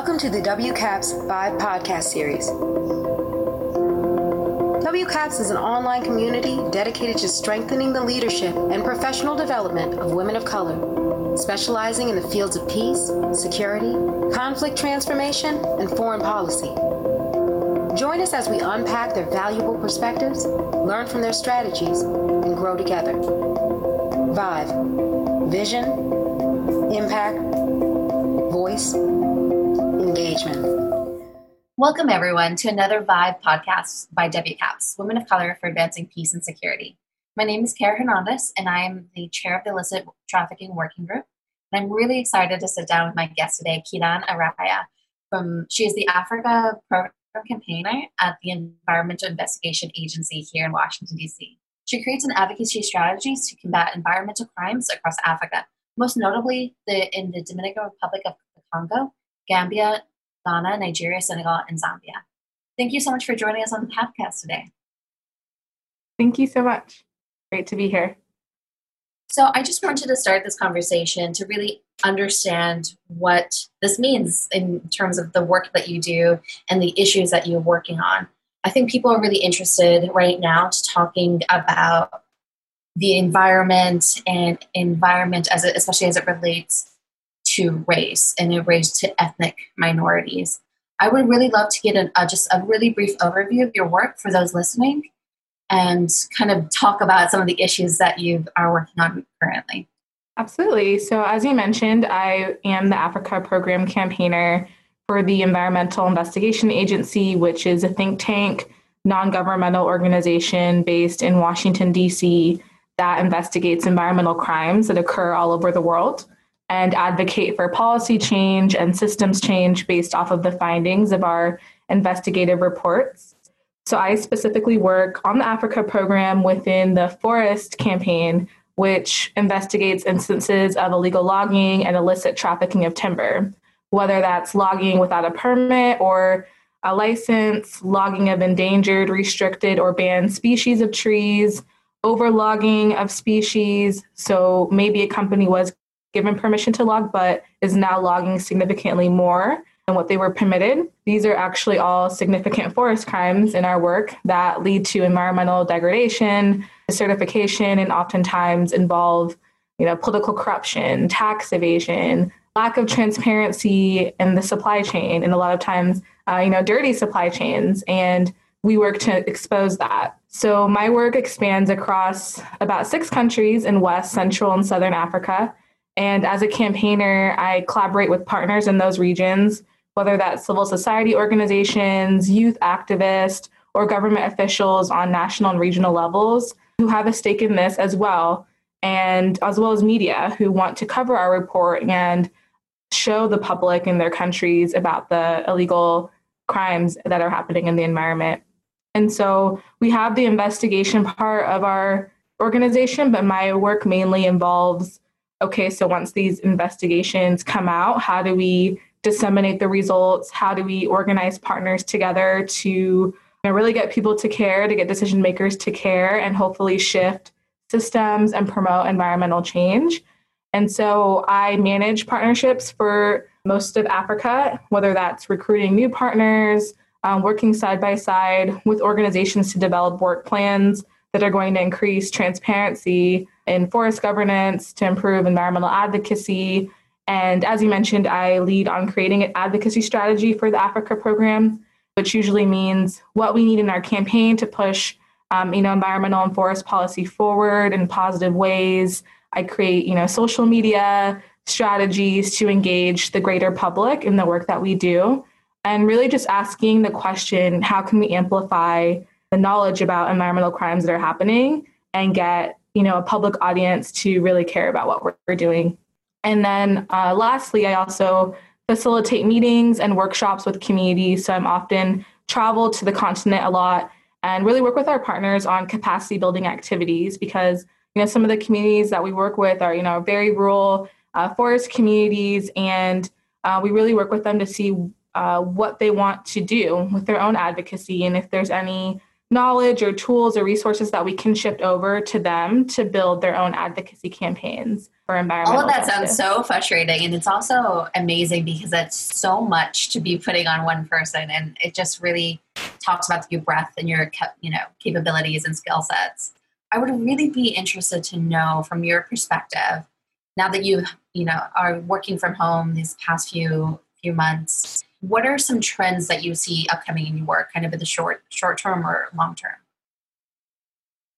Welcome to the WCAPS 5 podcast series. WCAPS is an online community dedicated to strengthening the leadership and professional development of women of color, specializing in the fields of peace, security, conflict transformation, and foreign policy. Join us as we unpack their valuable perspectives, learn from their strategies, and grow together. Vive Vision, Impact, Voice. Welcome, everyone, to another Vive podcast by WCAPS, Women of Color for Advancing Peace and Security. My name is Kara Hernandez, and I am the chair of the Illicit Trafficking Working Group. And I'm really excited to sit down with my guest today, Kiran Araya. From she is the Africa Program campaigner at the Environmental Investigation Agency here in Washington, D.C. She creates an advocacy strategies to combat environmental crimes across Africa, most notably the, in the Democratic Republic of the Congo, Gambia, Ghana, Nigeria, Senegal, and Zambia. Thank you so much for joining us on the podcast today. Thank you so much. Great to be here. So, I just wanted to start this conversation to really understand what this means in terms of the work that you do and the issues that you're working on. I think people are really interested right now to talking about the environment and environment as it, especially as it relates to race and it relates to ethnic minorities. I would really love to get an, uh, just a really brief overview of your work for those listening and kind of talk about some of the issues that you are working on currently. Absolutely. So, as you mentioned, I am the Africa Program campaigner for the Environmental Investigation Agency, which is a think tank, non governmental organization based in Washington, D.C., that investigates environmental crimes that occur all over the world and advocate for policy change and systems change based off of the findings of our investigative reports. So, I specifically work on the Africa program within the Forest campaign, which investigates instances of illegal logging and illicit trafficking of timber whether that's logging without a permit or a license, logging of endangered, restricted, or banned species of trees, overlogging of species. So maybe a company was given permission to log, but is now logging significantly more than what they were permitted. These are actually all significant forest crimes in our work that lead to environmental degradation, desertification, and oftentimes involve you know, political corruption, tax evasion, lack of transparency in the supply chain and a lot of times uh, you know dirty supply chains and we work to expose that so my work expands across about six countries in west central and southern africa and as a campaigner i collaborate with partners in those regions whether that's civil society organizations youth activists or government officials on national and regional levels who have a stake in this as well and as well as media who want to cover our report and show the public in their countries about the illegal crimes that are happening in the environment. And so we have the investigation part of our organization, but my work mainly involves okay, so once these investigations come out, how do we disseminate the results? How do we organize partners together to you know, really get people to care, to get decision makers to care, and hopefully shift systems and promote environmental change? And so I manage partnerships for most of Africa, whether that's recruiting new partners, um, working side by side with organizations to develop work plans that are going to increase transparency in forest governance, to improve environmental advocacy. And as you mentioned, I lead on creating an advocacy strategy for the Africa program, which usually means what we need in our campaign to push um, you know, environmental and forest policy forward in positive ways, I create, you know, social media strategies to engage the greater public in the work that we do. And really just asking the question, how can we amplify the knowledge about environmental crimes that are happening and get, you know, a public audience to really care about what we're, we're doing. And then uh, lastly, I also facilitate meetings and workshops with communities. So I'm often travel to the continent a lot and really work with our partners on capacity building activities because you know some of the communities that we work with are you know very rural uh, forest communities and uh, we really work with them to see uh, what they want to do with their own advocacy and if there's any knowledge or tools or resources that we can shift over to them to build their own advocacy campaigns for environmental all of that justice. sounds so frustrating and it's also amazing because that's so much to be putting on one person and it just really talks about your breadth and your you know capabilities and skill sets i would really be interested to know from your perspective now that you you know are working from home these past few few months what are some trends that you see upcoming in your work, kind of in the short short term or long term?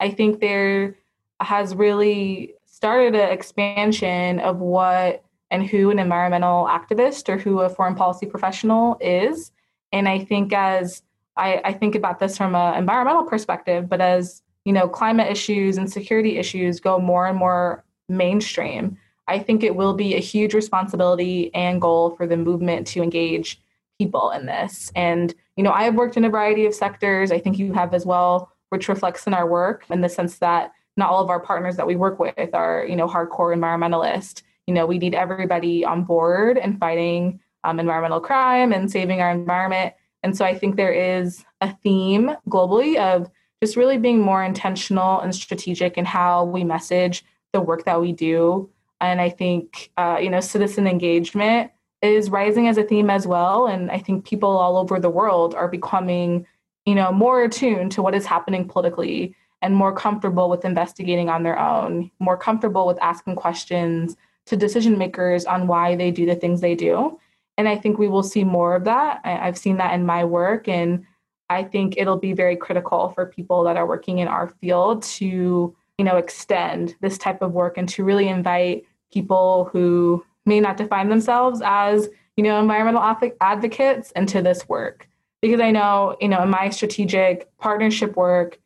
I think there has really started an expansion of what and who an environmental activist or who a foreign policy professional is. And I think as I, I think about this from an environmental perspective, but as you know, climate issues and security issues go more and more mainstream, I think it will be a huge responsibility and goal for the movement to engage people in this. And, you know, I have worked in a variety of sectors. I think you have as well, which reflects in our work in the sense that not all of our partners that we work with are, you know, hardcore environmentalists. You know, we need everybody on board and fighting um, environmental crime and saving our environment. And so I think there is a theme globally of just really being more intentional and strategic in how we message the work that we do. And I think, uh, you know, citizen engagement is rising as a theme as well. And I think people all over the world are becoming, you know, more attuned to what is happening politically and more comfortable with investigating on their own, more comfortable with asking questions to decision makers on why they do the things they do. And I think we will see more of that. I've seen that in my work. And I think it'll be very critical for people that are working in our field to, you know, extend this type of work and to really invite people who may not define themselves as you know environmental advocates into this work. Because i know you know in my strategic partnership work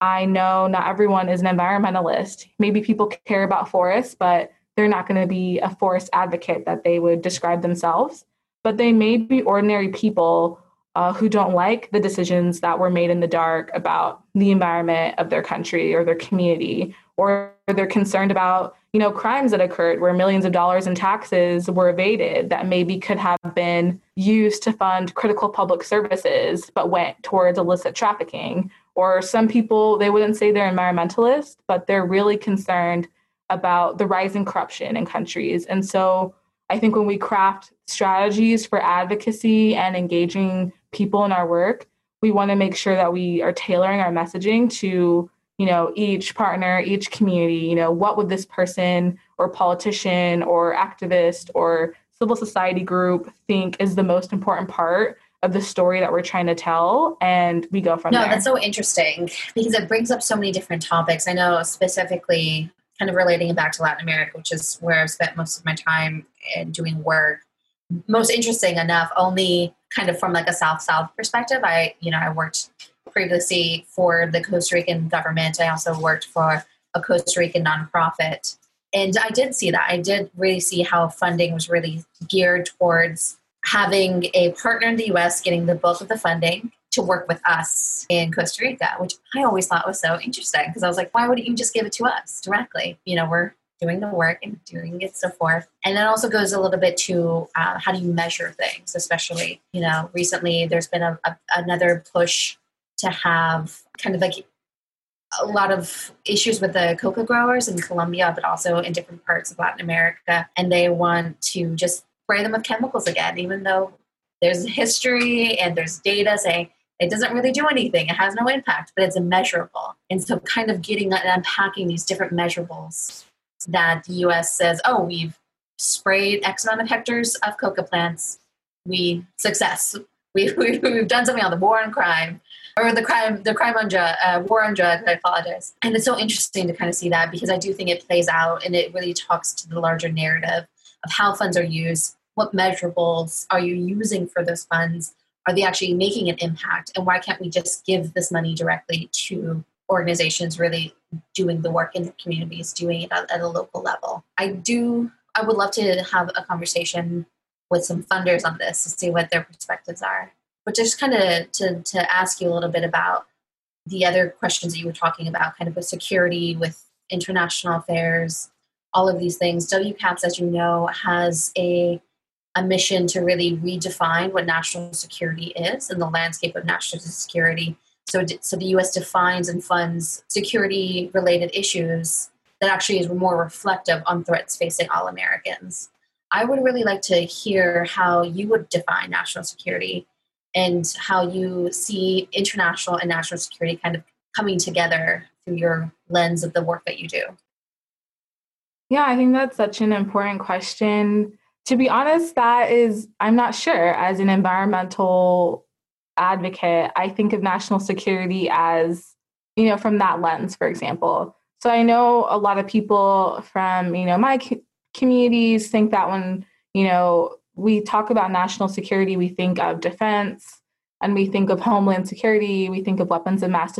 i know not everyone is an environmentalist. Maybe people care about forests but they're not going to be a forest advocate that they would describe themselves. But they may be ordinary people uh, who don't like the decisions that were made in the dark about the environment of their country or their community or they're concerned about you know crimes that occurred where millions of dollars in taxes were evaded that maybe could have been used to fund critical public services but went towards illicit trafficking. Or some people they wouldn't say they're environmentalists but they're really concerned about the rising corruption in countries. And so i think when we craft strategies for advocacy and engaging people in our work we want to make sure that we are tailoring our messaging to you know each partner each community you know what would this person or politician or activist or civil society group think is the most important part of the story that we're trying to tell and we go from no, there. No, that's so interesting because it brings up so many different topics. I know specifically kind of relating it back to Latin America, which is where I've spent most of my time in doing work. Most interesting enough, only kind of from like a South South perspective. I, you know, I worked previously for the Costa Rican government. I also worked for a Costa Rican nonprofit. And I did see that. I did really see how funding was really geared towards having a partner in the US getting the bulk of the funding to work with us in Costa Rica, which I always thought was so interesting because I was like, why wouldn't you just give it to us directly? You know, we're doing the work and doing it so forth. And it also goes a little bit to uh, how do you measure things, especially, you know, recently there's been a, a, another push to have kind of like a lot of issues with the coca growers in Colombia, but also in different parts of Latin America. And they want to just spray them with chemicals again, even though there's history and there's data saying it doesn't really do anything, it has no impact, but it's immeasurable. And so, kind of getting and unpacking these different measurables that the US says, oh, we've sprayed X amount of hectares of coca plants, we success. We, we, we've done something on the war on crime or the crime the crime on drug uh, war on drugs i apologize and it's so interesting to kind of see that because i do think it plays out and it really talks to the larger narrative of how funds are used what measurables are you using for those funds? Are they actually making an impact? And why can't we just give this money directly to organizations really doing the work in the communities doing it at, at a local level? I do i would love to have a conversation with some funders on this to see what their perspectives are but just kind of to, to ask you a little bit about the other questions that you were talking about, kind of with security, with international affairs, all of these things. WCAPS, as you know, has a, a mission to really redefine what national security is and the landscape of national security, So, so the U.S. defines and funds security-related issues that actually is more reflective on threats facing all Americans. I would really like to hear how you would define national security and how you see international and national security kind of coming together through your lens of the work that you do. Yeah, I think that's such an important question. To be honest, that is, I'm not sure. As an environmental advocate, I think of national security as, you know, from that lens, for example. So I know a lot of people from, you know, my communities think that when, you know, we talk about national security, we think of defense and we think of homeland security, we think of weapons of mass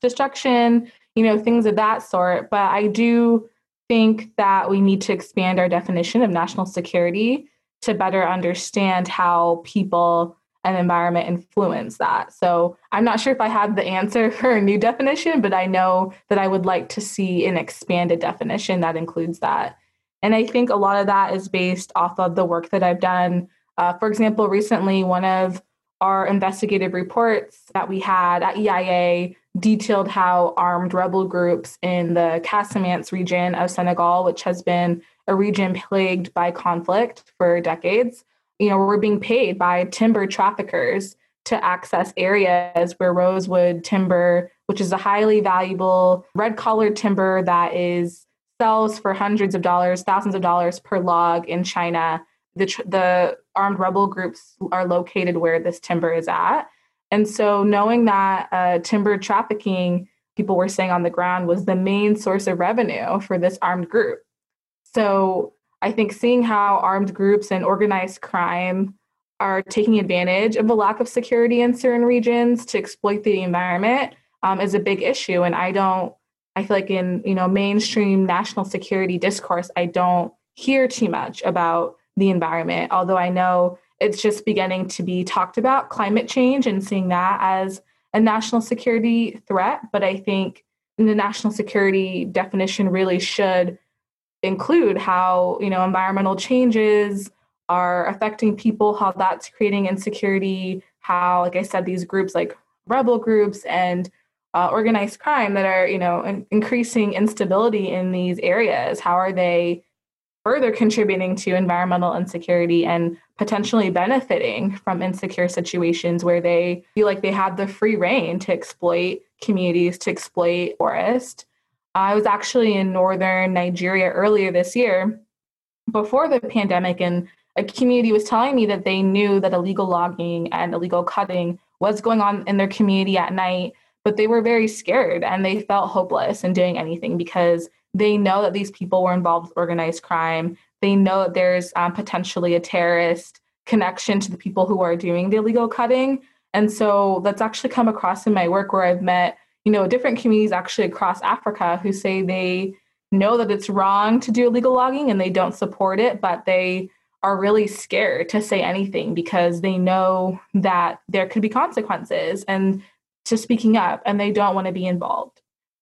destruction, you know, things of that sort. But I do think that we need to expand our definition of national security to better understand how people and environment influence that. So I'm not sure if I have the answer for a new definition, but I know that I would like to see an expanded definition that includes that. And I think a lot of that is based off of the work that I've done. Uh, for example, recently, one of our investigative reports that we had at EIA detailed how armed rebel groups in the Casamance region of Senegal, which has been a region plagued by conflict for decades, you know, were being paid by timber traffickers to access areas where rosewood timber, which is a highly valuable red collared timber that is sells for hundreds of dollars, thousands of dollars per log in China. The, the armed rebel groups are located where this timber is at. And so, knowing that uh, timber trafficking, people were saying on the ground, was the main source of revenue for this armed group. So, I think seeing how armed groups and organized crime are taking advantage of a lack of security in certain regions to exploit the environment um, is a big issue. And I don't, I feel like in you know mainstream national security discourse, I don't hear too much about the environment. Although I know it's just beginning to be talked about climate change and seeing that as a national security threat. But I think the national security definition really should include how you know environmental changes are affecting people, how that's creating insecurity, how, like I said, these groups like rebel groups and uh, organized crime that are you know in- increasing instability in these areas, how are they further contributing to environmental insecurity and potentially benefiting from insecure situations where they feel like they have the free reign to exploit communities, to exploit forest. I was actually in northern Nigeria earlier this year before the pandemic, and a community was telling me that they knew that illegal logging and illegal cutting was going on in their community at night, but they were very scared and they felt hopeless in doing anything because they know that these people were involved with organized crime. They know that there's um, potentially a terrorist connection to the people who are doing the illegal cutting. And so that's actually come across in my work where I've met, you know, different communities actually across Africa who say they know that it's wrong to do illegal logging and they don't support it, but they are really scared to say anything because they know that there could be consequences and to speaking up and they don't want to be involved.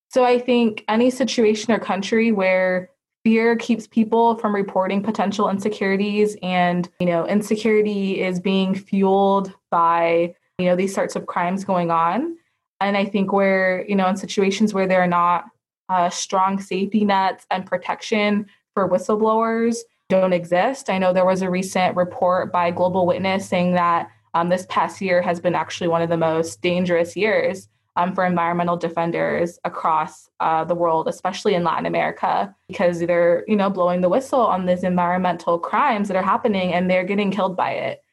So I think any situation or country where fear keeps people from reporting potential insecurities and, you know, insecurity is being fueled by, you know, these sorts of crimes going on. And I think where, you know, in situations where there are not uh, strong safety nets and protection for whistleblowers don't exist. I know there was a recent report by Global Witness saying that um, this past year has been actually one of the most dangerous years um, for environmental defenders across uh, the world, especially in Latin America, because they're you know blowing the whistle on these environmental crimes that are happening, and they're getting killed by it.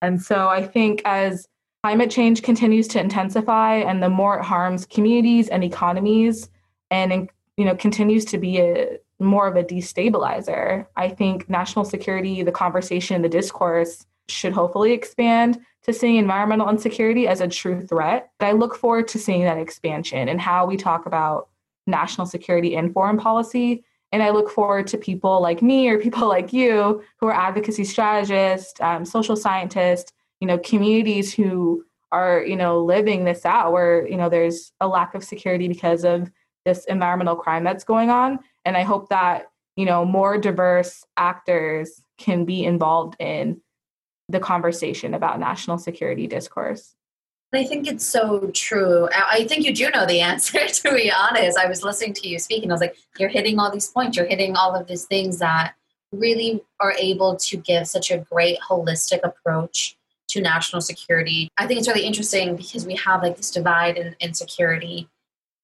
And so I think as climate change continues to intensify, and the more it harms communities and economies, and you know continues to be a more of a destabilizer, I think national security, the conversation, the discourse should hopefully expand to seeing environmental insecurity as a true threat. But I look forward to seeing that expansion and how we talk about national security and foreign policy. And I look forward to people like me or people like you who are advocacy strategists, um, social scientists, you know, communities who are, you know, living this out where, you know, there's a lack of security because of this environmental crime that's going on. And I hope that, you know, more diverse actors can be involved in the conversation about national security discourse. I think it's so true. I think you do know the answer, to be honest. I was listening to you speak and I was like, you're hitting all these points. You're hitting all of these things that really are able to give such a great holistic approach to national security. I think it's really interesting because we have like this divide in, in security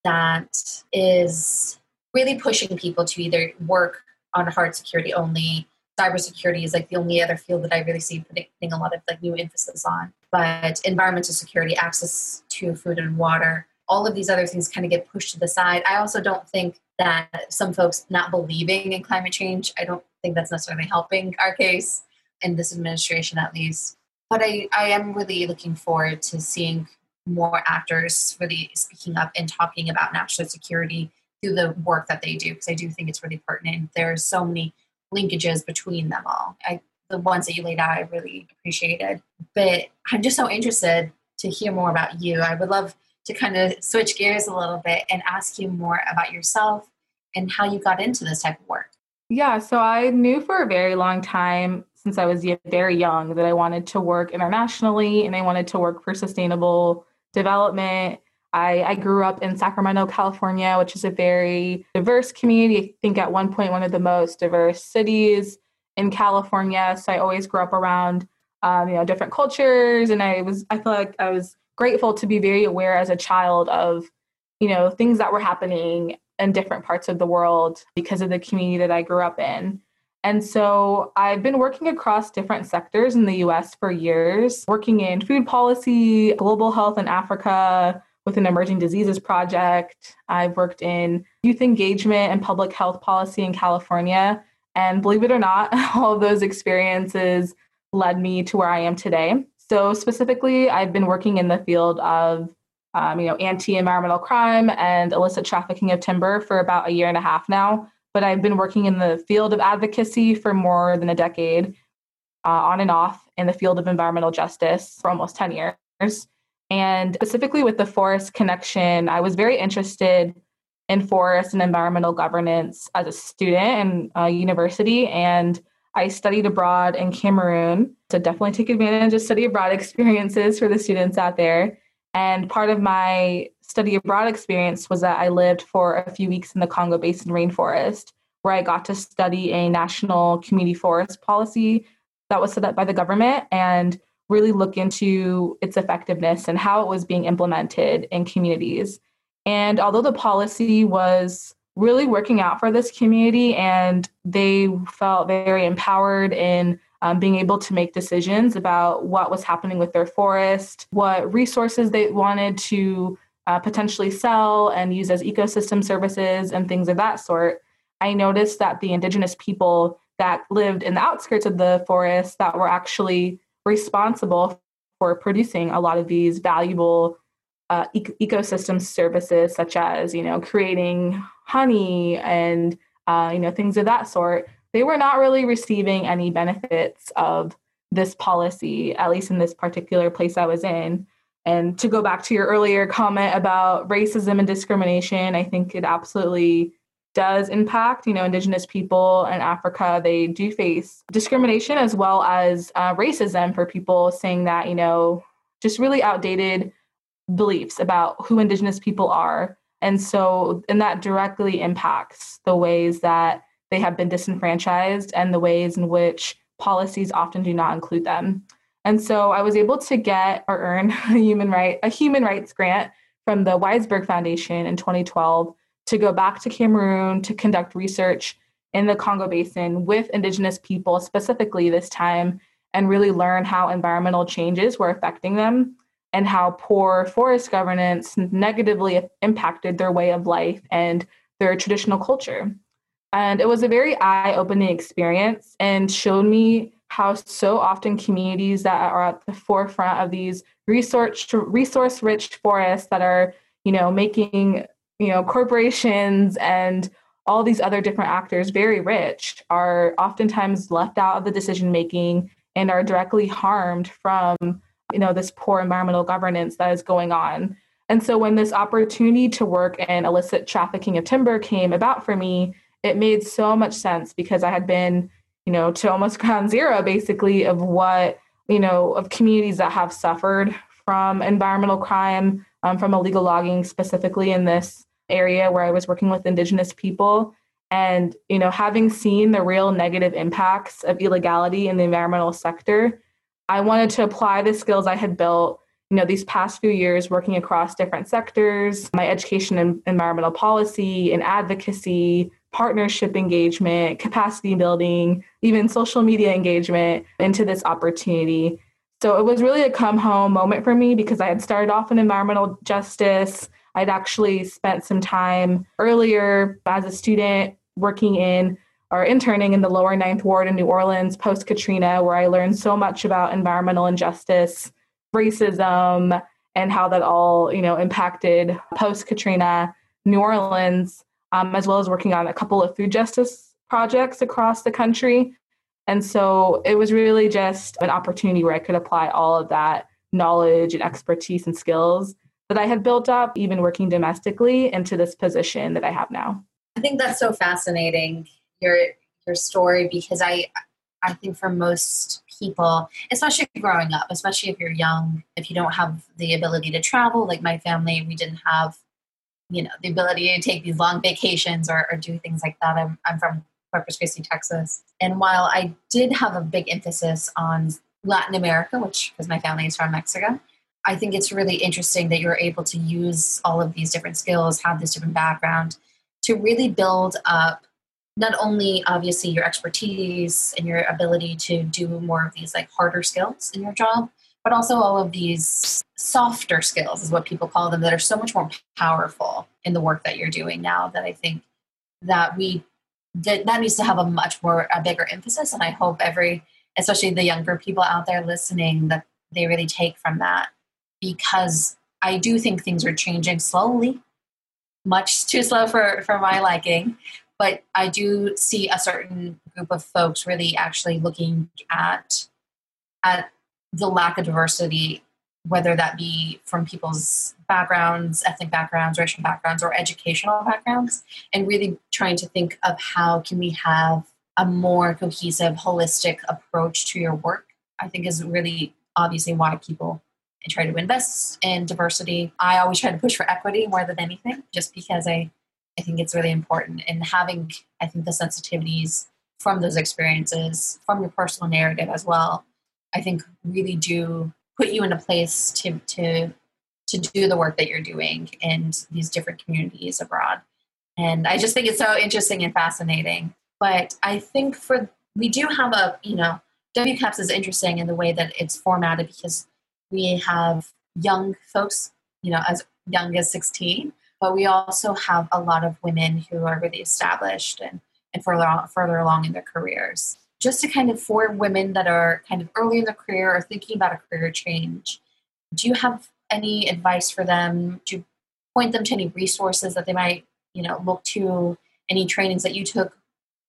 that is really pushing people to either work on hard security only. Cybersecurity is like the only other field that I really see putting a lot of like new emphasis on. But environmental security, access to food and water, all of these other things kind of get pushed to the side. I also don't think that some folks not believing in climate change, I don't think that's necessarily helping our case in this administration at least. But I, I am really looking forward to seeing more actors really speaking up and talking about national security through the work that they do because I do think it's really pertinent. There's so many linkages between them all. I, the ones that you laid out, I really appreciated. But I'm just so interested to hear more about you. I would love to kind of switch gears a little bit and ask you more about yourself and how you got into this type of work. Yeah, so I knew for a very long time since I was very young that I wanted to work internationally and I wanted to work for sustainable development. I, I, grew up in Sacramento, California, which is a very diverse community. I think at one point, one of the most diverse cities in California. So I always grew up around, um, you know, different cultures. And I was, I feel like I was grateful to be very aware as a child of, you know, things that were happening in different parts of the world because of the community that I grew up in. And so I've been working across different sectors in the US for years, working in food policy, global health in Africa, with an emerging diseases project. I've worked in youth engagement and public health policy in California. And believe it or not, all of those experiences led me to where I am today. So specifically, I've been working in the field of um, you know, anti-environmental crime and illicit trafficking of timber for about a year and a half now but I've been working in the field of advocacy for more than a decade, uh, on and off in the field of environmental justice for almost 10 years. And specifically with the forest connection, I was very interested in forest and environmental governance as a student in university. And I studied abroad in Cameroon. So definitely take advantage of study abroad experiences for the students out there. And part of my study abroad experience was that I lived for a few weeks in the Congo Basin rainforest, where I got to study a national community forest policy that was set up by the government and really look into its effectiveness and how it was being implemented in communities. And although the policy was really working out for this community and they felt very empowered in um, being able to make decisions about what was happening with their forest, what resources they wanted to uh, potentially sell and use as ecosystem services and things of that sort. I noticed that the indigenous people that lived in the outskirts of the forest that were actually responsible for producing a lot of these valuable uh, ecosystem services, such as you know creating honey and uh, you know things of that sort they were not really receiving any benefits of this policy, at least in this particular place I was in. And to go back to your earlier comment about racism and discrimination, I think it absolutely does impact, you know, Indigenous people in Africa. They do face discrimination as well as uh, racism for people saying that, you know, just really outdated beliefs about who Indigenous people are. And so, and that directly impacts the ways that they have been disenfranchised and the ways in which policies often do not include them. And so I was able to get or earn a human right a human rights grant from the Weissberg Foundation in 2012 to go back to Cameroon to conduct research in the Congo Basin with indigenous people specifically this time and really learn how environmental changes were affecting them and how poor forest governance negatively impacted their way of life and their traditional culture. And it was a very eye opening experience and showed me how so often communities that are at the forefront of these resource resource rich forests that are, you know, making, you know, corporations and all these other different actors very rich are oftentimes left out of the decision making and are directly harmed from, you know, this poor environmental governance that is going on. And so when this opportunity to work in illicit trafficking of timber came about for me, it made so much sense because I had been, you know, to almost ground zero basically of what, you know, of communities that have suffered from environmental crime, um, from illegal logging specifically in this area where I was working with Indigenous people. And, you know, having seen the real negative impacts of illegality in the environmental sector, I wanted to apply the skills I had built, you know, these past few years working across different sectors, my education in environmental policy and advocacy, partnership engagement, capacity building, even social media engagement into this opportunity. So it was really a come home moment for me because I had started off in environmental justice. I'd actually spent some time earlier as a student working in or interning in the lower ninth ward in New Orleans post Katrina, where I learned so much about environmental injustice, racism, and how that all, you know, impacted post Katrina New Orleans, um, as well as working on a couple of food justice projects across the country. And so it was really just an opportunity where I could apply all of that knowledge and expertise and skills that I had built up, even working domestically, into this position that I have now. I think that's so fascinating your your story because I I think for most people, especially growing up, especially if you're young, if you don't have the ability to travel, like my family, we didn't have, you know, the ability to take these long vacations or, or do things like that. I'm, I'm from Corpus Christi, Texas. And while I did have a big emphasis on Latin America, which because my family is from Mexico, I think it's really interesting that you're able to use all of these different skills, have this different background to really build up not only obviously your expertise and your ability to do more of these like harder skills in your job, but also all of these softer skills is what people call them that are so much more powerful in the work that you're doing now that I think that we that, that needs to have a much more a bigger emphasis and I hope every especially the younger people out there listening that they really take from that because I do think things are changing slowly much too slow for for my liking but I do see a certain group of folks really actually looking at at the lack of diversity, whether that be from people's backgrounds, ethnic backgrounds, racial backgrounds, or educational backgrounds, and really trying to think of how can we have a more cohesive, holistic approach to your work. I think is really obviously why people try to invest in diversity. I always try to push for equity more than anything, just because I I think it's really important. And having, I think, the sensitivities from those experiences, from your personal narrative as well, I think really do put you in a place to to to do the work that you're doing in these different communities abroad. And I just think it's so interesting and fascinating. But I think for we do have a, you know, WCAPS is interesting in the way that it's formatted because we have young folks, you know, as young as 16 but we also have a lot of women who are really established and, and further, on, further along in their careers. Just to kind of for women that are kind of early in their career or thinking about a career change, do you have any advice for them? Do you point them to any resources that they might, you know, look to, any trainings that you took,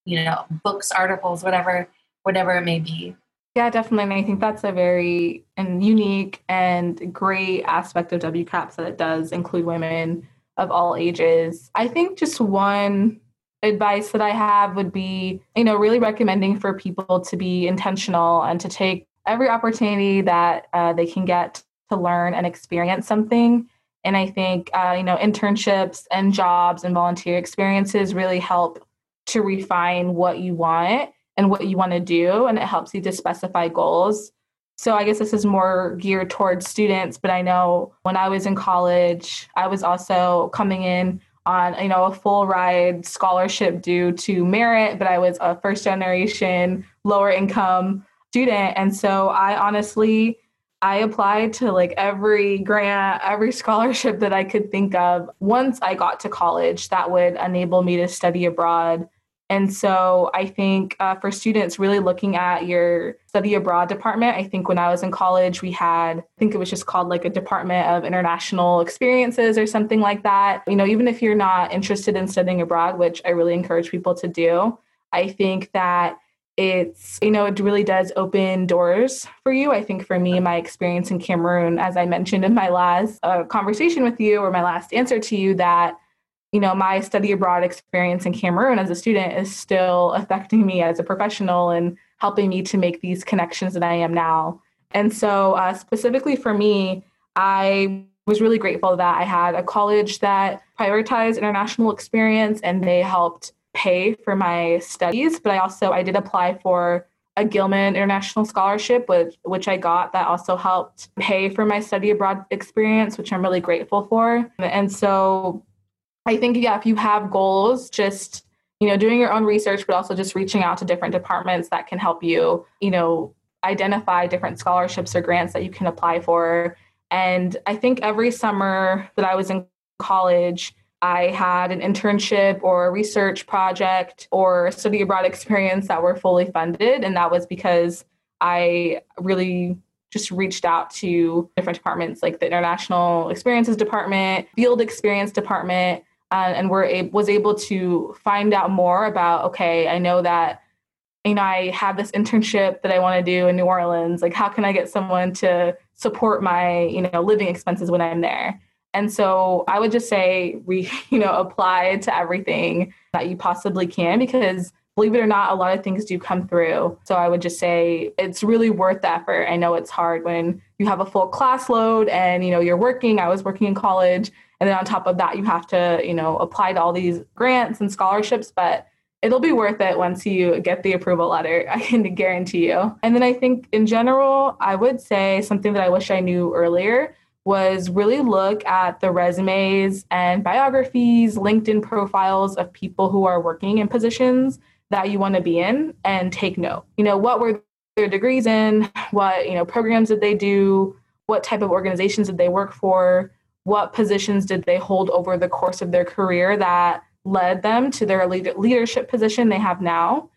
you know, books, articles, whatever, whatever it may be? Yeah, definitely. And I think that's a very and unique and great aspect of WCAPS that it does include women of all ages. I think just one advice that I have would be, you know, really recommending for people to be intentional and to take every opportunity that uh, they can get to learn and experience something. And I think, uh, you know, internships and jobs and volunteer experiences really help to refine what you want and what you want to do. And it helps you to specify goals. So I guess this is more geared towards students, but I know when I was in college, I was also coming in on you know a full ride scholarship due to merit, but I was a first generation lower income student, and so I honestly I applied to like every grant, every scholarship that I could think of. Once I got to college, that would enable me to study abroad and so I think uh, for students really looking at your study abroad department, I think when I was in college, we had, I think it was just called like a Department of International Experiences or something like that. You know, even if you're not interested in studying abroad, which I really encourage people to do, I think that it's, you know, it really does open doors for you. I think for me, my experience in Cameroon, as I mentioned in my last uh, conversation with you or my last answer to you, that you know, my study abroad experience in Cameroon as a student is still affecting me as a professional and helping me to make these connections that I am now. And so, uh, specifically for me, I was really grateful that I had a college that prioritized international experience and they helped pay for my studies. But I also I did apply for a Gilman International Scholarship, which which I got that also helped pay for my study abroad experience, which I'm really grateful for. And so I think yeah, if you have goals, just you know, doing your own research, but also just reaching out to different departments that can help you, you know, identify different scholarships or grants that you can apply for. And I think every summer that I was in college, I had an internship or a research project or a study abroad experience that were fully funded. And that was because I really just reached out to different departments like the International Experiences Department, Field Experience Department, uh, and were a- was able to find out more about okay, I know that you know I have this internship that I want to do in New Orleans. Like, how can I get someone to support my you know living expenses when I'm there? And so I would just say, we, you know, apply to everything that you possibly can because believe it or not, a lot of things do come through. So I would just say it's really worth the effort. I know it's hard when you have a full class load and, you know, you're working. I was working in college. And then on top of that, you have to, you know, apply to all these grants and scholarships. But it'll be worth it once you get the approval letter. I can guarantee you. And then I think in general, I would say something that I wish I knew earlier was really look at the resumes and biographies, LinkedIn profiles of people who are working in positions that you want to be in and take note. You know, what were their degrees in? What, you know, programs did they do? What type of organizations did they work for? What positions did they hold over the course of their career that led them to their leadership position they have now?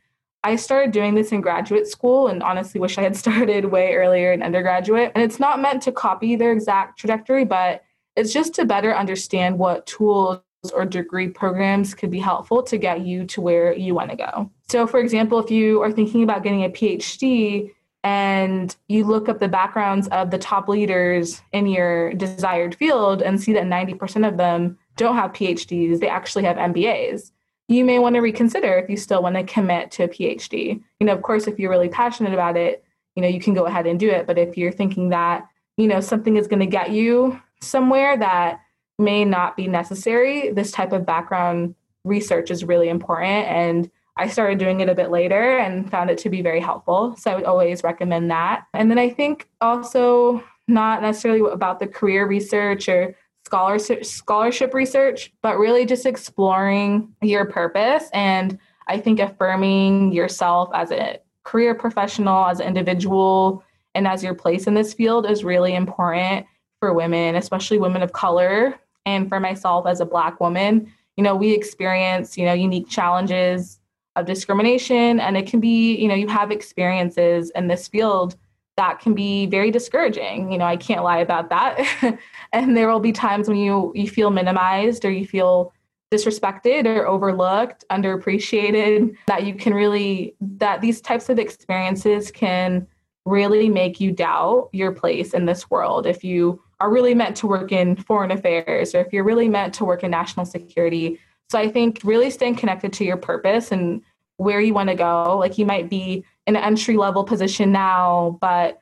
I started doing this in graduate school and honestly wish I had started way earlier in undergraduate. And it's not meant to copy their exact trajectory, but it's just to better understand what tools or degree programs could be helpful to get you to where you want to go. So, for example, if you are thinking about getting a PhD and you look up the backgrounds of the top leaders in your desired field and see that 90% of them don't have PhDs, they actually have MBAs you may want to reconsider if you still want to commit to a PhD. You know, of course, if you're really passionate about it, you know, you can go ahead and do it. But if you're thinking that, you know, something is going to get you somewhere that may not be necessary, this type of background research is really important. And I started doing it a bit later and found it to be very helpful. So I would always recommend that. And then I think also not necessarily about the career research or scholarship scholarship research, but really just exploring your purpose and I think affirming yourself as a career professional, as an individual, and as your place in this field is really important for women, especially women of color, and for myself as a black woman. You know, we experience, you know, unique challenges of discrimination and it can be, you know, you have experiences in this field that can be very discouraging. You know, I can't lie about that. and there will be times when you you feel minimized or you feel disrespected or overlooked, underappreciated, that you can really that these types of experiences can really make you doubt your place in this world if you are really meant to work in foreign affairs or if you're really meant to work in national security. So I think really staying connected to your purpose and where you want to go. Like you might be in an entry level position now, but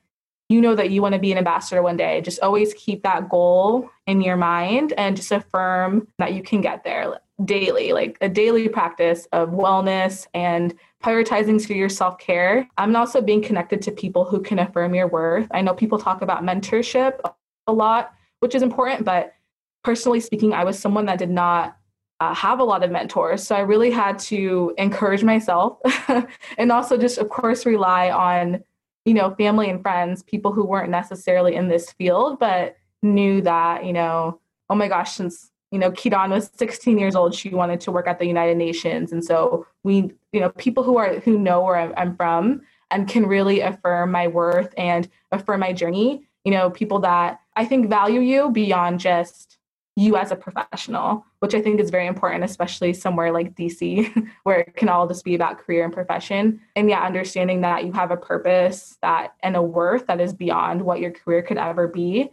you know that you want to be an ambassador one day. Just always keep that goal in your mind and just affirm that you can get there daily, like a daily practice of wellness and prioritizing for your self care. I'm also being connected to people who can affirm your worth. I know people talk about mentorship a lot, which is important, but personally speaking, I was someone that did not uh, have a lot of mentors. So I really had to encourage myself and also just, of course, rely on, you know, family and friends, people who weren't necessarily in this field, but knew that, you know, oh my gosh, since, you know, Keaton was 16 years old, she wanted to work at the United Nations. And so we, you know, people who are, who know where I'm, I'm from and can really affirm my worth and affirm my journey, you know, people that I think value you beyond just you as a professional, which I think is very important, especially somewhere like DC, where it can all just be about career and profession. And yeah, understanding that you have a purpose that and a worth that is beyond what your career could ever be.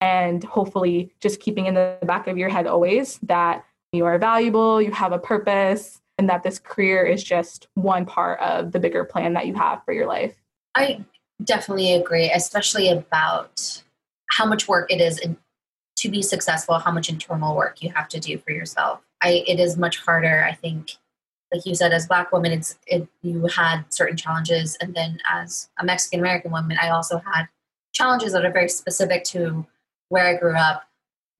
And hopefully, just keeping in the back of your head always that you are valuable, you have a purpose, and that this career is just one part of the bigger plan that you have for your life. I definitely agree, especially about how much work it is to be successful, how much internal work you have to do for yourself. I, it is much harder, I think, like you said, as Black women, it's it, you had certain challenges, and then as a Mexican American woman, I also had challenges that are very specific to where I grew up,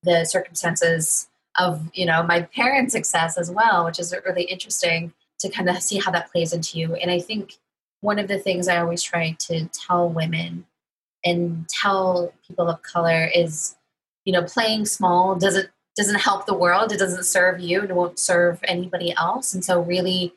the circumstances of you know my parents' success as well, which is really interesting to kind of see how that plays into you. And I think one of the things I always try to tell women and tell people of color is, you know, playing small doesn't doesn't help the world. It doesn't serve you. It won't serve anybody else. And so, really,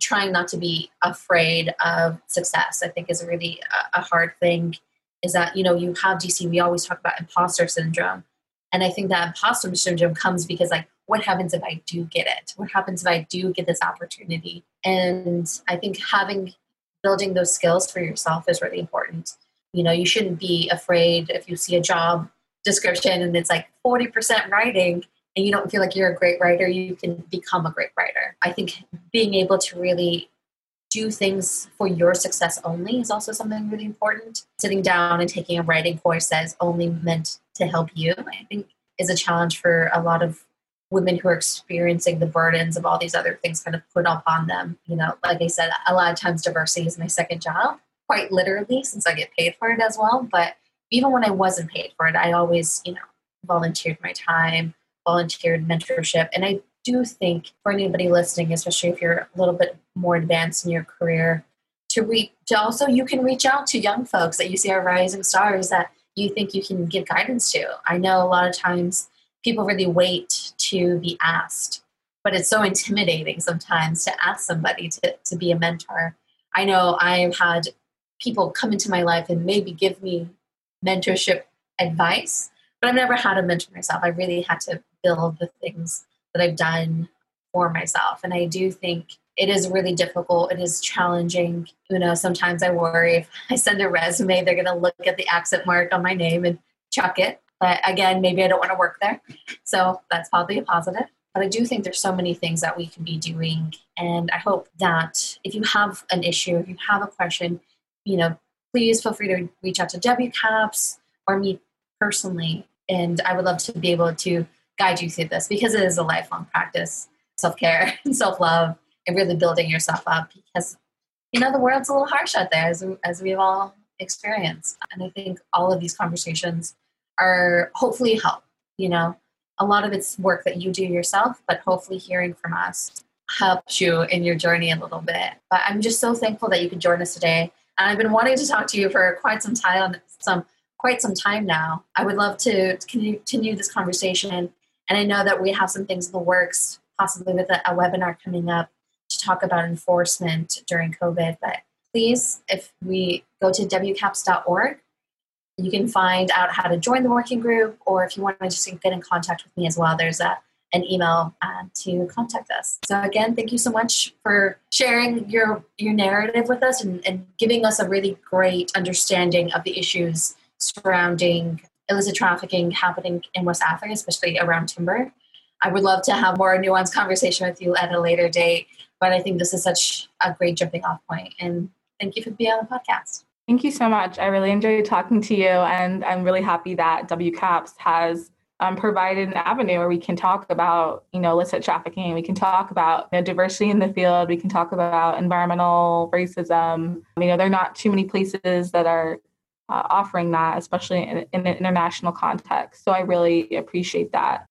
trying not to be afraid of success, I think, is really a, a hard thing. Is that you know you have DC? We always talk about imposter syndrome, and I think that imposter syndrome comes because like, what happens if I do get it? What happens if I do get this opportunity? And I think having building those skills for yourself is really important. You know, you shouldn't be afraid if you see a job description and it's like 40% writing and you don't feel like you're a great writer, you can become a great writer. I think being able to really do things for your success only is also something really important. Sitting down and taking a writing course that is only meant to help you, I think, is a challenge for a lot of women who are experiencing the burdens of all these other things kind of put upon them. You know, like I said, a lot of times diversity is my second job, quite literally, since I get paid for it as well. But even when I wasn't paid for it, I always, you know, volunteered my time, volunteered mentorship. And I do think for anybody listening, especially if you're a little bit more advanced in your career, to reach to also you can reach out to young folks that you see are rising stars that you think you can give guidance to. I know a lot of times people really wait to be asked, but it's so intimidating sometimes to ask somebody to, to be a mentor. I know I've had people come into my life and maybe give me mentorship advice, but I've never had a mentor myself. I really had to build the things that I've done for myself. And I do think it is really difficult. It is challenging. You know, sometimes I worry if I send a resume, they're going to look at the accent mark on my name and chuck it. But again, maybe I don't want to work there. So that's probably a positive. But I do think there's so many things that we can be doing. And I hope that if you have an issue, if you have a question, you know, please feel free to reach out to WCAPS or me personally. And I would love to be able to guide you through this because it is a lifelong practice self care and self love and really building yourself up because, you know, the world's a little harsh out there as, as we've all experienced. And I think all of these conversations are hopefully help. You know, a lot of it's work that you do yourself, but hopefully hearing from us helps you in your journey a little bit. But I'm just so thankful that you could join us today. And I've been wanting to talk to you for quite some time, some quite some time now. I would love to continue this conversation, and I know that we have some things in the works, possibly with a, a webinar coming up to talk about enforcement during COVID. But please, if we go to wcaps.org you can find out how to join the working group, or if you want to just get in contact with me as well, there's a an email uh, to contact us. So again, thank you so much for sharing your your narrative with us and, and giving us a really great understanding of the issues surrounding illicit trafficking happening in West Africa, especially around timber. I would love to have more nuanced conversation with you at a later date, but I think this is such a great jumping off point. And thank you for being on the podcast. Thank you so much. I really enjoyed talking to you, and I'm really happy that WCAPS has um, provided an avenue where we can talk about, you know, illicit trafficking. We can talk about you know, diversity in the field. We can talk about environmental racism. You know, there are not too many places that are uh, offering that, especially in, in an international context. So I really appreciate that.